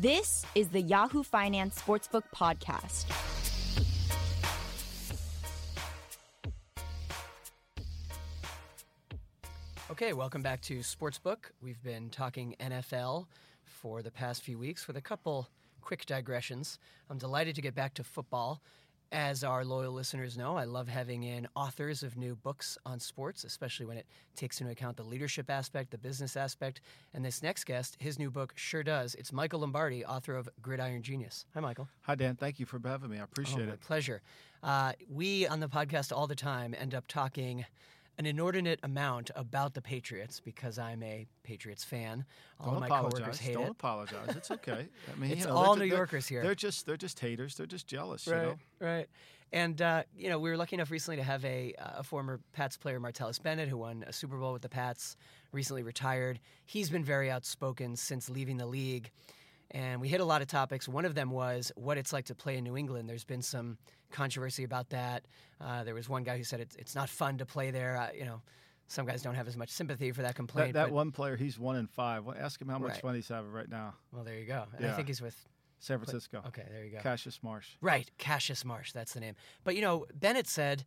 This is the Yahoo Finance Sportsbook Podcast. Okay, welcome back to Sportsbook. We've been talking NFL for the past few weeks with a couple quick digressions. I'm delighted to get back to football. As our loyal listeners know, I love having in authors of new books on sports, especially when it takes into account the leadership aspect, the business aspect. And this next guest, his new book sure does. It's Michael Lombardi, author of Gridiron Genius. Hi, Michael. Hi, Dan. Thank you for having me. I appreciate oh, it. Pleasure. Uh, we on the podcast all the time end up talking an inordinate amount about the Patriots because I'm a Patriots fan. All Don't my apologize. coworkers hate Don't it. apologize. It's okay. I mean, It's you know, all they're New ju- Yorkers here. They're just they're just haters. They're just jealous. Right, You know. right. And uh, you know, we were lucky enough recently to have a a former Pats player, Martellus Bennett, who won a Super Bowl with the Pats, recently retired. He's been very outspoken since leaving the league. And we hit a lot of topics. One of them was what it's like to play in New England. There's been some controversy about that. Uh, there was one guy who said it's, it's not fun to play there. Uh, you know, some guys don't have as much sympathy for that That, complaint. that but- one player, he's one in five. Well, ask him how much Right. fun he's having right now. Well, there you go. And I think he's with San Francisco. Okay, there you go. Cassius Marsh. Right, Cassius Marsh, that's the name. But you know, Bennett said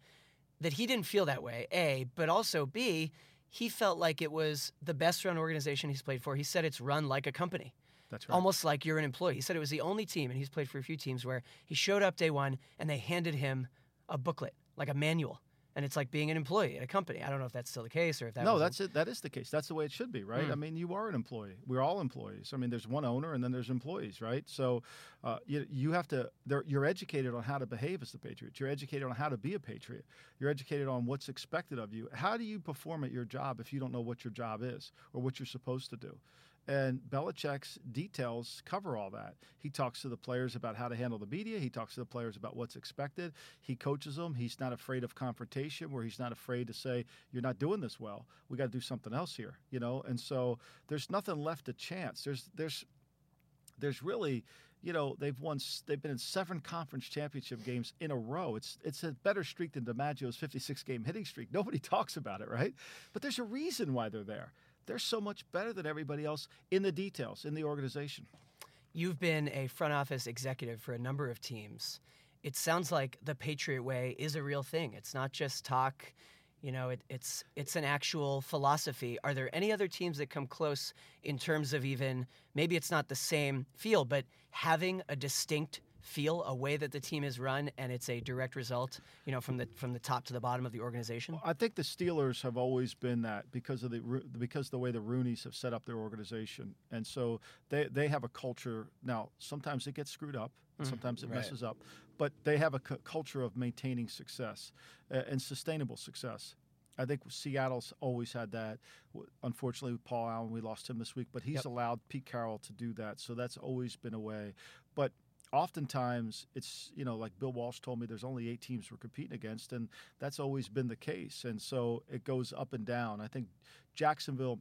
that he didn't feel that way, A, but also B, he felt like it was the best run organization he's played for. He said it's run like a company. That's right. Almost like you're an employee. He said it was the only team, and he's played for a few teams where he showed up day one and they handed him a booklet, like a manual. And it's like being an employee at a company. I don't know if that's still the case or if that no, that's it. That is the case. That's the way it should be, right? Mm. I mean, you are an employee. We're all employees. I mean, there's one owner, and then there's employees, right? So, uh, you, you have to. You're educated on how to behave as the Patriot. You're educated on how to be a Patriot. You're educated on what's expected of you. How do you perform at your job if you don't know what your job is or what you're supposed to do? And Belichick's details cover all that. He talks to the players about how to handle the media. He talks to the players about what's expected. He coaches them. He's not afraid of confrontation, where he's not afraid to say, "You're not doing this well. We got to do something else here." You know. And so there's nothing left to chance. There's there's there's really, you know, they've won. They've been in seven conference championship games in a row. It's it's a better streak than DiMaggio's 56 game hitting streak. Nobody talks about it, right? But there's a reason why they're there. They're so much better than everybody else in the details in the organization. You've been a front office executive for a number of teams. It sounds like the Patriot way is a real thing. It's not just talk. You know, it, it's it's an actual philosophy. Are there any other teams that come close in terms of even maybe it's not the same feel, but having a distinct feel, a way that the team is run, and it's a direct result. You know, from the from the top to the bottom of the organization. I think the Steelers have always been that because of the Ro- because the way the Rooneys have set up their organization, and so they they have a culture. Now, sometimes it gets screwed up, and sometimes it right. messes up, but they have a culture of maintaining success uh, and sustainable success. I think Seattle's always had that. Unfortunately, with Paul Allen, we lost him this week, but he's Yep. allowed Pete Carroll to do that, so that's always been a way. But oftentimes it's you know like bill walsh told me there's only eight teams we're competing against and that's always been the case and so it goes up and down i think jacksonville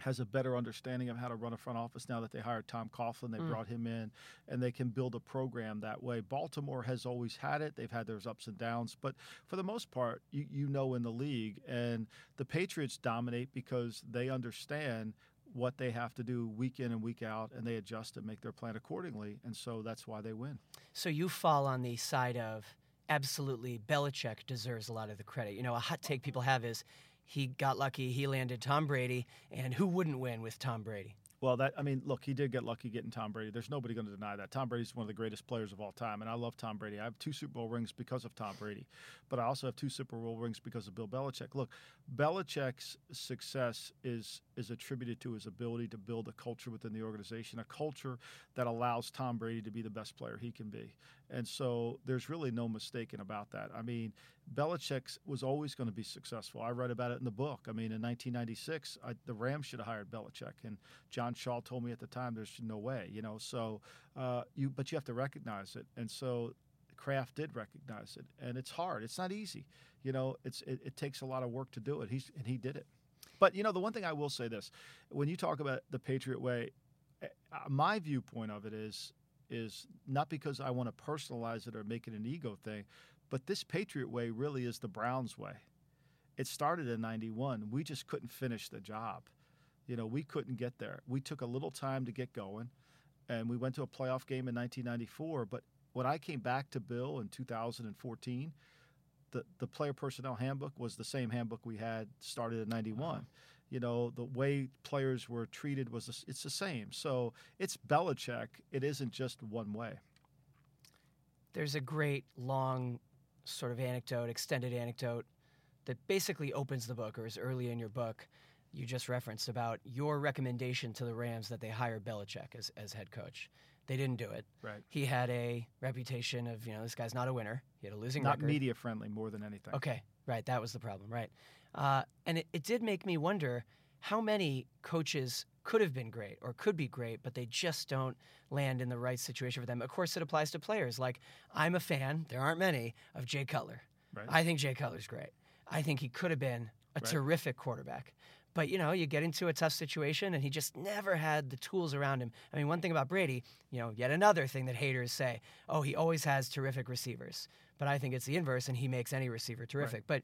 has a better understanding of how to run a front office now that they hired Tom Coughlin. They Mm. brought him in, and they can build a program that way. Baltimore has always had it. They've had their ups and downs, but for the most part, you, you know in the league, and the Patriots dominate because they understand what they have to do week in and week out, and they adjust and make their plan accordingly, and so that's why they win. So you fall on the side of absolutely Belichick deserves a lot of the credit. You know, a hot take people have is he got lucky, he landed Tom Brady, and who wouldn't win with Tom Brady? Well, that I mean, look, he did get lucky getting Tom Brady. There's nobody going to deny that. Tom Brady's one of the greatest players of all time, and I love Tom Brady. I have two Super Bowl rings because of Tom Brady, but I also have two Super Bowl rings because of Bill Belichick. Look, Belichick's success is is attributed to his ability to build a culture within the organization, a culture that allows Tom Brady to be the best player he can be. And so there's really no mistaking about that. I mean, Belichick was always going to be successful. I read about it in the book. I mean, in 1996, I, the Rams should have hired Belichick, and John Shaw told me at the time there's no way, you know. So uh, you, but you have to recognize it, and so Kraft did recognize it, and it's hard. It's not easy, you know. It's it, it takes a lot of work to do it. He's and he did it. But you know, the one thing I will say this: when you talk about the Patriot way, uh, my viewpoint of it is is not because I want to personalize it or make it an ego thing, but this Patriot way really is the Browns way. It started in 91. We just couldn't finish the job. You know, we couldn't get there. We took a little time to get going. and we went to a playoff game in 1994. But when I came back to Bill in 2014, the the player personnel handbook was the same handbook we had started in '91. You know, the way players were treated was it's the same. So it's Belichick. It isn't just one way. There's a great long sort of anecdote, extended anecdote that basically opens the book or is early in your book you just referenced about your recommendation to the Rams that they hire Belichick as, as head coach. They didn't do it. Right. He had a reputation of, you know, this guy's not a winner. He had a losing not record. Not media friendly more than anything. Okay, right. That was the problem, right. Uh, and it, it did make me wonder how many coaches could have been great or could be great, but they just don't land in the right situation for them. Of course, it applies to players. Like, I'm a fan, there aren't many, of Jay Cutler. Right. I think Jay Cutler's great. I think he could have been a Right. terrific quarterback. But you know, you get into a tough situation, and he just never had the tools around him. I mean, one thing about Brady, you know, yet another thing that haters say, oh, he always has terrific receivers. But I think it's the inverse, and he makes any receiver terrific. But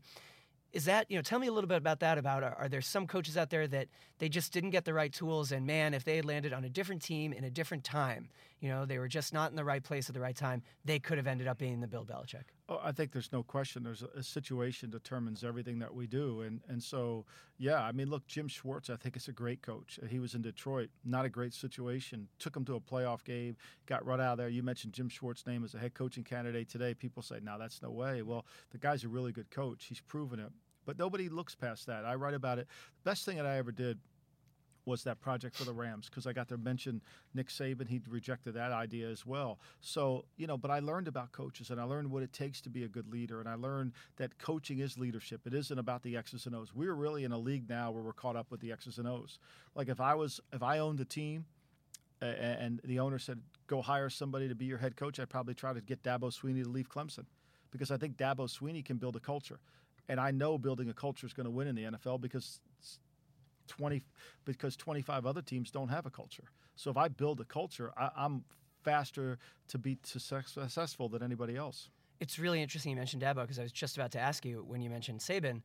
is that you know? Tell me a little bit about that. About are, are there some coaches out there that they just didn't get the right tools, and man, if they had landed on a different team in a different time, you know, they were just not in the right place at the right time, they could have ended up being the Bill Belichick. Oh, I think there's no question. There's a, a situation determines everything that we do, and and so yeah. I mean, look, Jim Schwartz. I think is a great coach. He was in Detroit, not a great situation. Took him to a playoff game, got run out of there. You mentioned Jim Schwartz's name as a head coaching candidate today. People say, "No, that's no way." Well, the guy's a really good coach. He's proven it, but nobody looks past that. I write about it. The best thing that I ever did was that project for the Rams because I got to mention Nick Saban. He rejected that idea as well. So, you know, but I learned about coaches and I learned what it takes to be a good leader. And I learned that coaching is leadership. It isn't about the X's and O's. We're really in a league now where we're caught up with the X's and O's. Like if I was, if I owned a team and the owner said, go hire somebody to be your head coach, I'd probably try to get Dabo Swinney to leave Clemson because I think Dabo Swinney can build a culture. And I know building a culture is going to win in the NFL because 20 because 25 other teams don't have a culture. So if I build a culture, I, I'm faster to be successful than anybody else. It's really interesting you mentioned Dabo because I was just about to ask you when you mentioned Saban.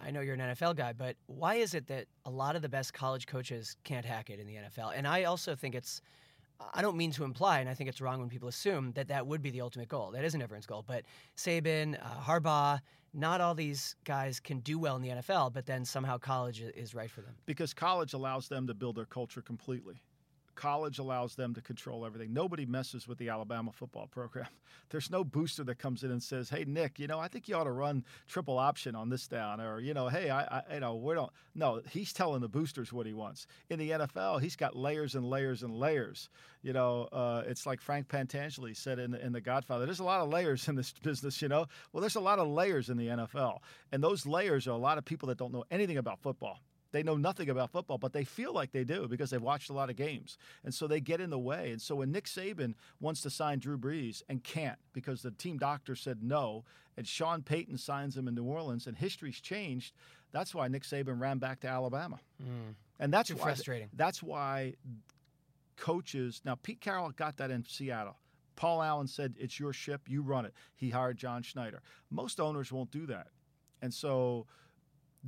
I know you're an NFL guy, but why is it that a lot of the best college coaches can't hack it in the NFL? And I also think it's, I don't mean to imply, and I think it's wrong when people assume that that would be the ultimate goal. That isn't everyone's goal. But Saban, uh, Harbaugh, not all these guys can do well in the NFL, but then somehow college is right for them. Because college allows them to build their culture completely. College allows them to control everything. Nobody messes with the Alabama football program. There's no booster that comes in and says, "Hey, Nick, you know, I think you ought to run triple option on this down," or you know, "Hey, I, I you know, we don't." No, he's telling the boosters what he wants. In the NFL, he's got layers and layers and layers. You know, uh, it's like Frank Pentangeli said in in The Godfather. There's a lot of layers in this business. You know, well, there's a lot of layers in the NFL, and those layers are a lot of people that don't know anything about football. They know nothing about football, but they feel like they do because they've watched a lot of games. And so they get in the way. And so when Nick Saban wants to sign Drew Brees and can't because the team doctor said no, and Sean Payton signs him in New Orleans and history's changed, that's why Nick Saban ran back to Alabama. Mm. And that's Too why, frustrating. That's why coaches now Pete Carroll got that in Seattle. Paul Allen said, It's your ship, you run it. He hired John Schneider. Most owners won't do that. And so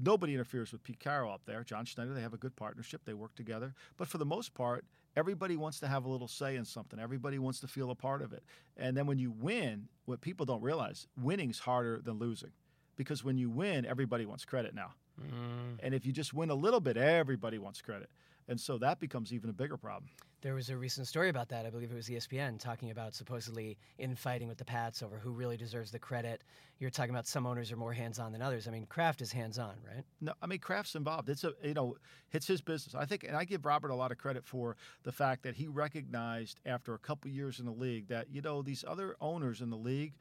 nobody interferes with Pete Carroll up there. John Schneider, they have a good partnership. They work together. But for the most part, everybody wants to have a little say in something. Everybody wants to feel a part of it. And then when you win, what people don't realize, winning's harder than losing. Because when you win, everybody wants credit now. Mm. And if you just win a little bit, everybody wants credit. And so that becomes even a bigger problem. There was a recent story about that. I believe it was ESPN talking about supposedly infighting with the Pats over who really deserves the credit. You're talking about some owners are more hands-on than others. I mean, Kraft is hands-on, right? No, I mean Kraft's involved. It's a you know, it's his business. I think, and I give Robert a lot of credit for the fact that he recognized after a couple years in the league that you know these other owners in the league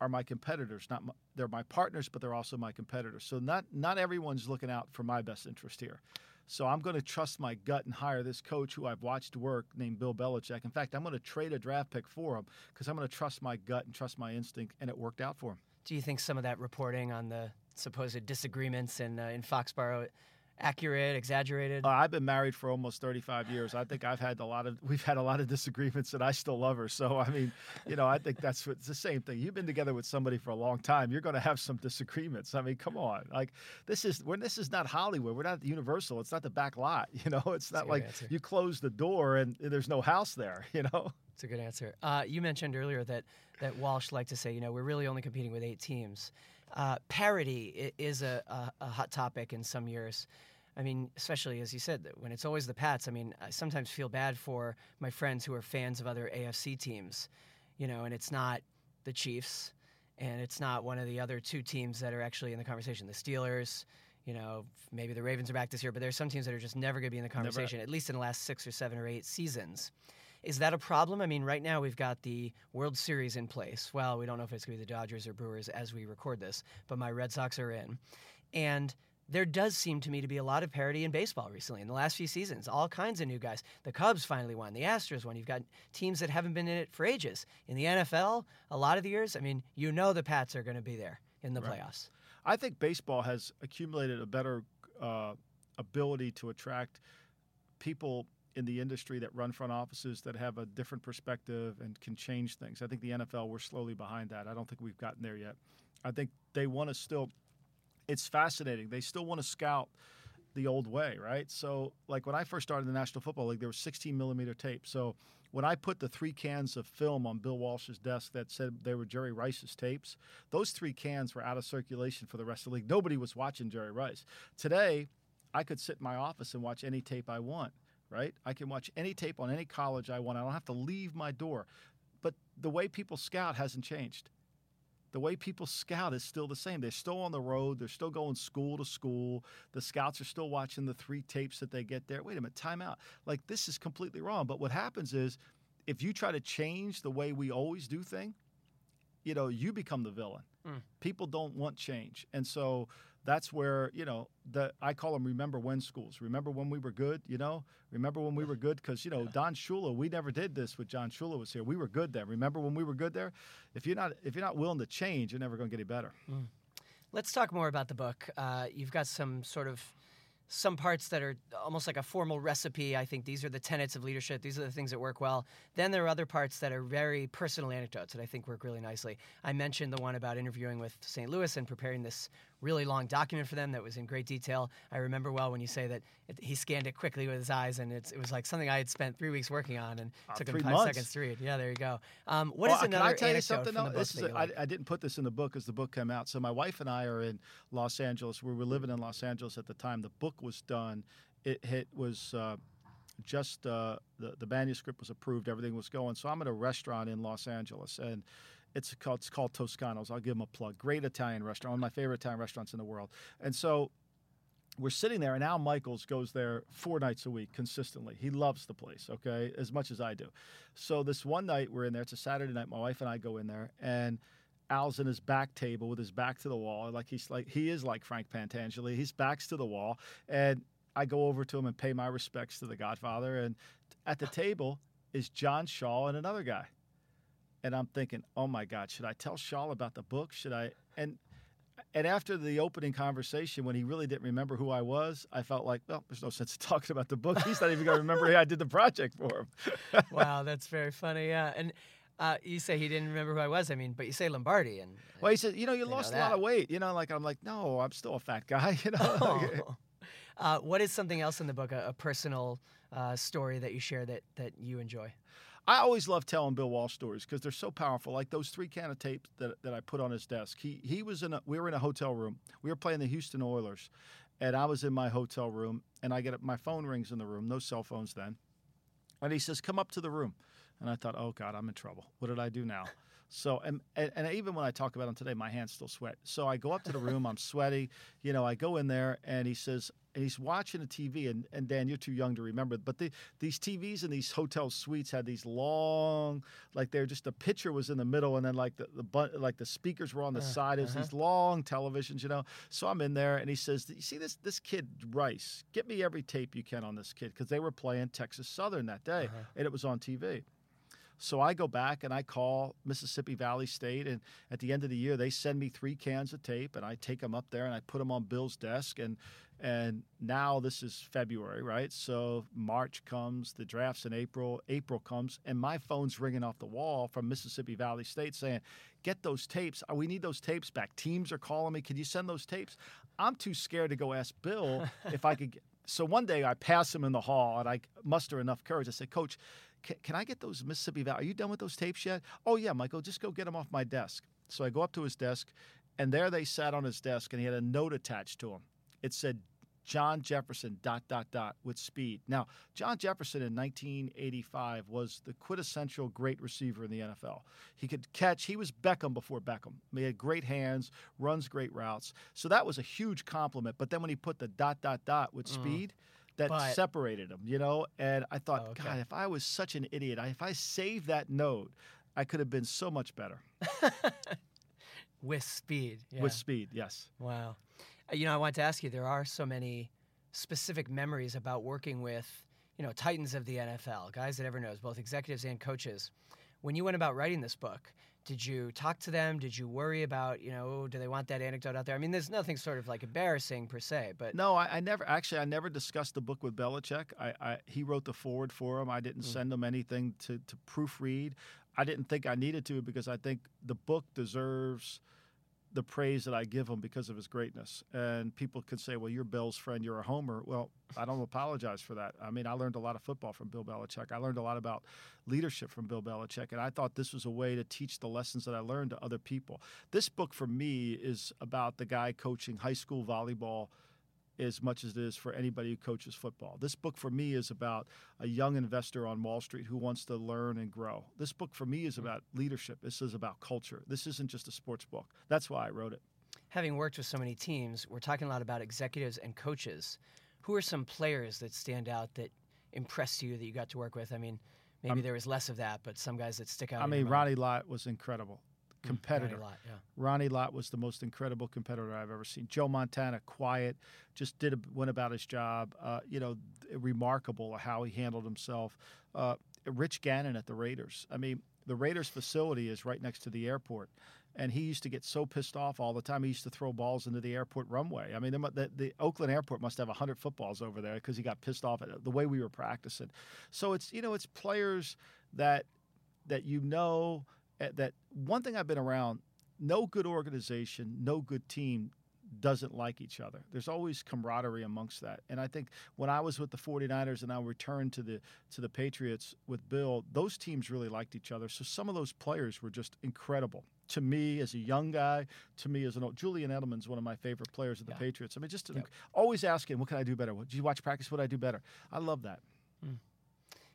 are my competitors. Not my, they're my partners, but they're also my competitors. So not not everyone's looking out for my best interest here. So I'm going to trust my gut and hire this coach who I've watched work named Bill Belichick. In fact, I'm going to trade a draft pick for him because I'm going to trust my gut and trust my instinct, and it worked out for him. Do you think some of that reporting on the supposed disagreements in uh, in Foxborough accurate, exaggerated? Uh, I've been married for almost 35 years. I think I've had a lot of we've had a lot of disagreements, and I still love her. So I mean, you know, I think that's what, it's the same thing. You've been together with somebody for a long time. You're going to have some disagreements. I mean, come on, like this is when this is not Hollywood. We're not at Universal. It's not the back lot. You know, it's not like answer. you close the door and there's no house there. You know. It's a good answer. Uh, you mentioned earlier that that Walsh liked to say, you know, we're really only competing with eight teams. Uh, parity is a, a, a hot topic in some years. I mean, especially as you said, when it's always the Pats. I mean, I sometimes feel bad for my friends who are fans of other AFC teams, you know, and it's not the Chiefs, and it's not one of the other two teams that are actually in the conversation. The Steelers, you know, maybe the Ravens are back this year, but there's some teams that are just never going to be in the conversation, at least in the last six or seven or eight seasons. Is that a problem? I mean, right now we've got the World Series in place. Well, we don't know if it's going to be the Dodgers or Brewers as we record this, but my Red Sox are in. And there does seem to me to be a lot of parity in baseball recently in the last few seasons. All kinds of new guys. The Cubs finally won. The Astros won. You've got teams that haven't been in it for ages. In the NFL, a lot of the years, I mean, you know the Pats are going to be there in the Right. playoffs. I think baseball has accumulated a better uh, ability to attract people in the industry that run front offices that have a different perspective and can change things. I think the NFL we're slowly behind that. I don't think we've gotten there yet. I think they want to still. It's fascinating. They still want to scout the old way, right? So, like when I first started the National Football League, there was 16 millimeter tape. So when I put the three cans of film on Bill Walsh's desk that said they were Jerry Rice's tapes, those three cans were out of circulation for the rest of the league. Nobody was watching Jerry Rice. Today, I could sit in my office and watch any tape I want, right? I can watch any tape on any college I want. I don't have to leave my door. But the way people scout hasn't changed. The way people scout is still the same. They're still on the road. They're still going school to school. The scouts are still watching the three tapes that they get there. Wait a minute, time out. Like, this is completely wrong. But what happens is if you try to change the way we always do things, you know, you become the villain. Mm. People don't want change. And so that's where, you know, the I call them remember when schools. Remember when we were good, you know? Remember when we were good cuz you know, Don Shula, we never did this with John Shula was here. We were good then. Remember when we were good there? If you're not if you're not willing to change, you're never going to get any better. Let's talk more about the book. Uh, you've got some sort of some parts that are almost like a formal recipe. I think these are the tenets of leadership. These are the things that work well. Then there are other parts that are very personal anecdotes that I think work really nicely. I mentioned the one about interviewing with St. Louis and preparing this really long document for them that was in great detail. I remember well when you say that it, he scanned it quickly with his eyes, and it's, it was like something I had spent three weeks working on, and Uh, took him five months. seconds to read. Yeah, there you go. Um, what Well, is uh, another Can I tell you something? from the book This is a, you I, like? I didn't put this in the book as the book came out. So my wife and I are in Los Angeles. We were living in Los Angeles at the time the book was done. It, it was uh, just uh, the the manuscript was approved. Everything was going. So I'm at a restaurant in Los Angeles and. It's called, it's called Toscano's. I'll give them a plug. Great Italian restaurant, one of my favorite Italian restaurants in the world. And so we're sitting there, and Al Michaels goes there four nights a week consistently. He loves the place, okay, as much as I do. So this one night we're in there. It's a Saturday night. My wife and I go in there, and Al's in his back table with his back to the wall, like he's like he is like Frank Pentangeli. His back's to the wall, and I go over to him and pay my respects to the Godfather. And at the table is John Shaw and another guy, and I'm thinking, oh my God, should I tell Shaw about the book? Should I? And and after the opening conversation, when he really didn't remember who I was, I felt like, well, there's no sense in talking about the book. He's not even going to remember I did the project for him. wow, that's very funny. Yeah, and uh, you say he didn't remember who I was. I mean, but you say Lombardi, and Well, he said, you know, you They know lost a lot of weight. You know, like I'm like, no, I'm still a fat guy. You know, Oh. uh, what is something else in the book, a, a personal uh, story that you share that that you enjoy? I always love telling Bill Walsh stories because they're so powerful. Like those three can of tapes that, that I put on his desk. He he was in a we were in a hotel room. We were playing the Houston Oilers, and I was in my hotel room, and I get my phone rings in the room. No cell phones then, and he says, "Come up to the room," and I thought, "Oh God, I'm in trouble. What did I do now?" So and, and and even when I talk about him today, my hands still sweat. So I go up to the room. I'm sweaty. You know, I go in there, and he says, and he's watching the TV. And, and Dan, you're too young to remember, but the, these TVs in these hotel suites had these long, like they're just the picture was in the middle, and then like the, the like the speakers were on the Uh, side. It was uh-huh. these long televisions, you know. So I'm in there, and he says, "You see this this kid Rice? Get me every tape you can on this kid because they were playing Texas Southern that day, Uh-huh. and it was on TV." So I go back and I call Mississippi Valley State, and at the end of the year, they send me three cans of tape, and I take them up there and I put them on Bill's desk, and and now this is February, right? So March comes, the draft's in April, April comes, and my phone's ringing off the wall from Mississippi Valley State saying, "Get those tapes. We need those tapes back." Teams are calling me, "Can you send those tapes?" I'm too scared to go ask Bill if I could. Get, so one day I pass him in the hall and I muster enough courage. I say, Coach, can, can I get those Mississippi Valley? Are you done with those tapes yet? Oh, yeah, Michael, just go get them off my desk. So I go up to his desk, and there they sat on his desk, and he had a note attached to him. It said, John Jefferson, dot, dot, dot, with speed. Now, John Jefferson in 1985 was the quintessential great receiver in the NFL. He could catch, he was Beckham before Beckham. He had great hands, runs great routes. So that was a huge compliment. But then when he put the dot, dot, dot with mm. speed, mm. That but, separated them, you know? And I thought, oh, okay. God, if I was such an idiot, if I saved that note, I could have been so much better. with speed. Yeah. With speed, yes. Wow. Uh, you know, I want to ask you. There are so many specific memories about working with, you know, titans of the NFL, guys that ever knows, both executives and coaches. When you went about writing this book, did you talk to them? Did you worry about, you know, do they want that anecdote out there? I mean, there's nothing sort of like embarrassing per se, but no, I, I never actually I never discussed the book with Belichick. I, I he wrote the foreword for him. I didn't mm. send him anything to to proofread. I didn't think I needed to because I think the book deserves the praise that I give him because of his greatness. And people can say, well, you're Bill's friend, you're a homer. Well, I don't apologize for that. I mean, I learned a lot of football from Bill Belichick. I learned a lot about leadership from Bill Belichick. And I thought this was a way to teach the lessons that I learned to other people. This book for me is about the guy coaching high school volleyball as much as it is for anybody who coaches football. This book for me is about a young investor on Wall Street who wants to learn and grow. This book for me is hmm. about leadership. This is about culture. This isn't just a sports book. That's why I wrote it. Having worked with so many teams, we're talking a lot about executives and coaches. Who are some players that stand out that impressed you that you got to work with? I mean, maybe um, there was less of that, but some guys that stick out. I mean, Ronnie Lott was incredible competitor. Ronnie Lott, yeah. Ronnie Lott was the most incredible competitor I've ever seen. Joe Montana, quiet, just did a, went about his job. Uh, you know, remarkable how he handled himself. Uh, Rich Gannon at the Raiders. I mean, the Raiders facility is right next to the airport. And he used to get so pissed off all the time. He used to throw balls into the airport runway. I mean, the, the Oakland airport must have 100 footballs over there because he got pissed off at the way we were practicing. So it's, you know, it's players that that you know – that one thing I've been around, no good organization, no good team doesn't like each other. There's always camaraderie amongst that. And I think when I was with the 49ers and I returned to the to the Patriots with Bill, those teams really liked each other. So some of those players were just incredible. To me as a young guy, to me as an old Julian Edelman's one of my favorite players of the yeah. Patriots. I mean just yep. always asking, what can I do better? Did you watch practice? What did I do better? I love that. Mm.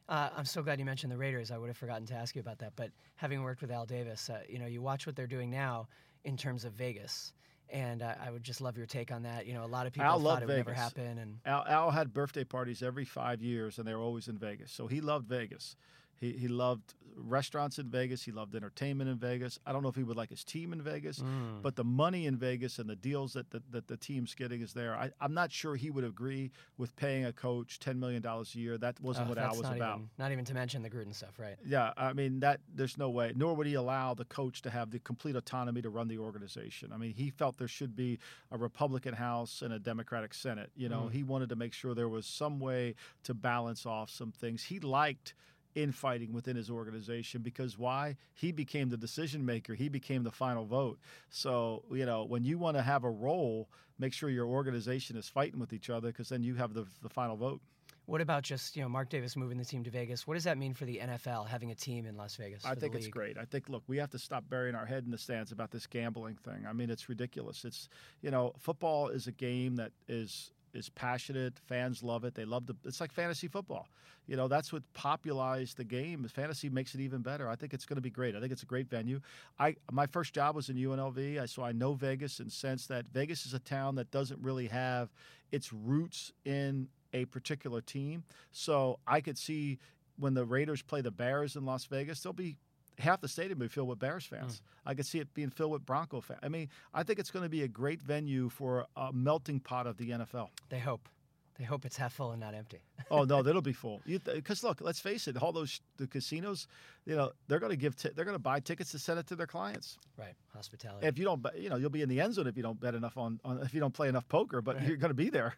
Uh, I'm so glad you mentioned the Raiders. I would have forgotten to ask you about that. But having worked with Al Davis, uh, you know, you watch what they're doing now in terms of Vegas. And uh, I would just love your take on that. You know, a lot of people Al thought it would never happen. And Al, Al had birthday parties every five years, and they were always in Vegas. So he loved Vegas. He, he loved restaurants in Vegas. He loved entertainment in Vegas. I don't know if he would like his team in Vegas, mm. but the money in Vegas and the deals that the, that the team's getting is there. I, am not sure he would agree with paying a coach $10 million a year. That wasn't what Al was not about. Even, not even to mention the Gruden stuff, right? Yeah, I mean, that there's no way. Nor would he allow the coach to have the complete autonomy to run the organization. I mean, he felt there should be a Republican House and a Democratic Senate. You know, mm. he wanted to make sure there was some way to balance off some things. He liked – infighting within his organization because why? He became the decision maker. He became the final vote. So, you know, when you want to have a role, make sure your organization is fighting with each other because then you have the, the final vote. What about just, you know, Mark Davis moving the team to Vegas? What does that mean for the NFL having a team in Las Vegas? I think it's great. I think, look, we have to stop burying our head in the stands about this gambling thing. I mean, it's ridiculous. It's, you know, football is a game that is is passionate. Fans love it. They love the. It's like fantasy football. You know, that's what popularized the game. Fantasy makes it even better. I think it's going to be great. I think it's a great venue. I my first job was in UNLV, I, so I know Vegas and sense that Vegas is a town that doesn't really have its roots in a particular team. So I could see when the Raiders play the Bears in Las Vegas, there'll be half the stadium would be filled with Bears fans. Mm. I could see it being filled with Bronco fans. I mean, I think it's going to be a great venue for a melting pot of the NFL. They hope. They hope it's half full and not empty. oh no, that'll be full. Because look, let's face it, all those the casinos, you know, they're going to give t- they're going to buy tickets to send it to their clients. Right, hospitality. If you don't, you know, you'll be in the end zone if you don't bet enough on, on if you don't play enough poker, but right. you're going to be there.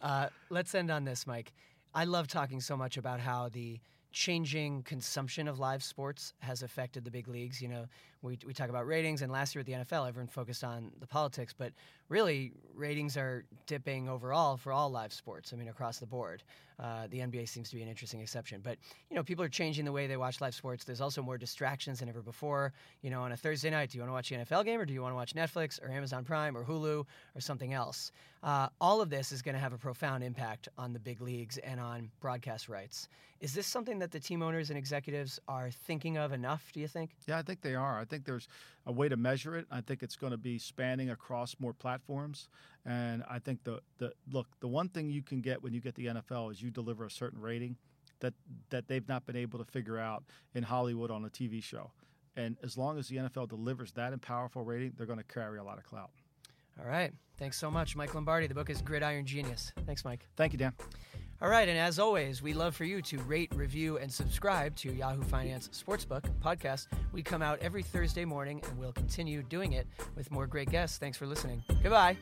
Uh, let's end on this, Mike. I love talking so much about how the changing consumption of live sports has affected the big leagues. You know, we, we talk about ratings, and last year at the NFL, everyone focused on the politics, but really, ratings are dipping overall for all live sports. I mean, across the board. Uh, the NBA seems to be an interesting exception, but you know, people are changing the way they watch live sports. There's also more distractions than ever before. You know, on a Thursday night, do you want to watch the NFL game, or do you want to watch Netflix, or Amazon Prime, or Hulu, or something else? Uh, all of this is going to have a profound impact on the big leagues and on broadcast rights. Is this something that the team owners and executives are thinking of enough? Do you think? Yeah, I think they are. I think there's a way to measure it. I think it's going to be spanning across more platforms. And I think the, the look, the one thing you can get when you get the NFL is you deliver a certain rating that that they've not been able to figure out in Hollywood on a TV show. And as long as the NFL delivers that and powerful rating, they're going to carry a lot of clout. All right. Thanks so much, Mike Lombardi. The book is Gridiron Genius. Thanks, Mike. Thank you, Dan. All right, and as always, we love for you to rate, review, and subscribe to Yahoo Finance Sportsbook podcast. We come out every Thursday morning, and we'll continue doing it with more great guests. Thanks for listening. Goodbye.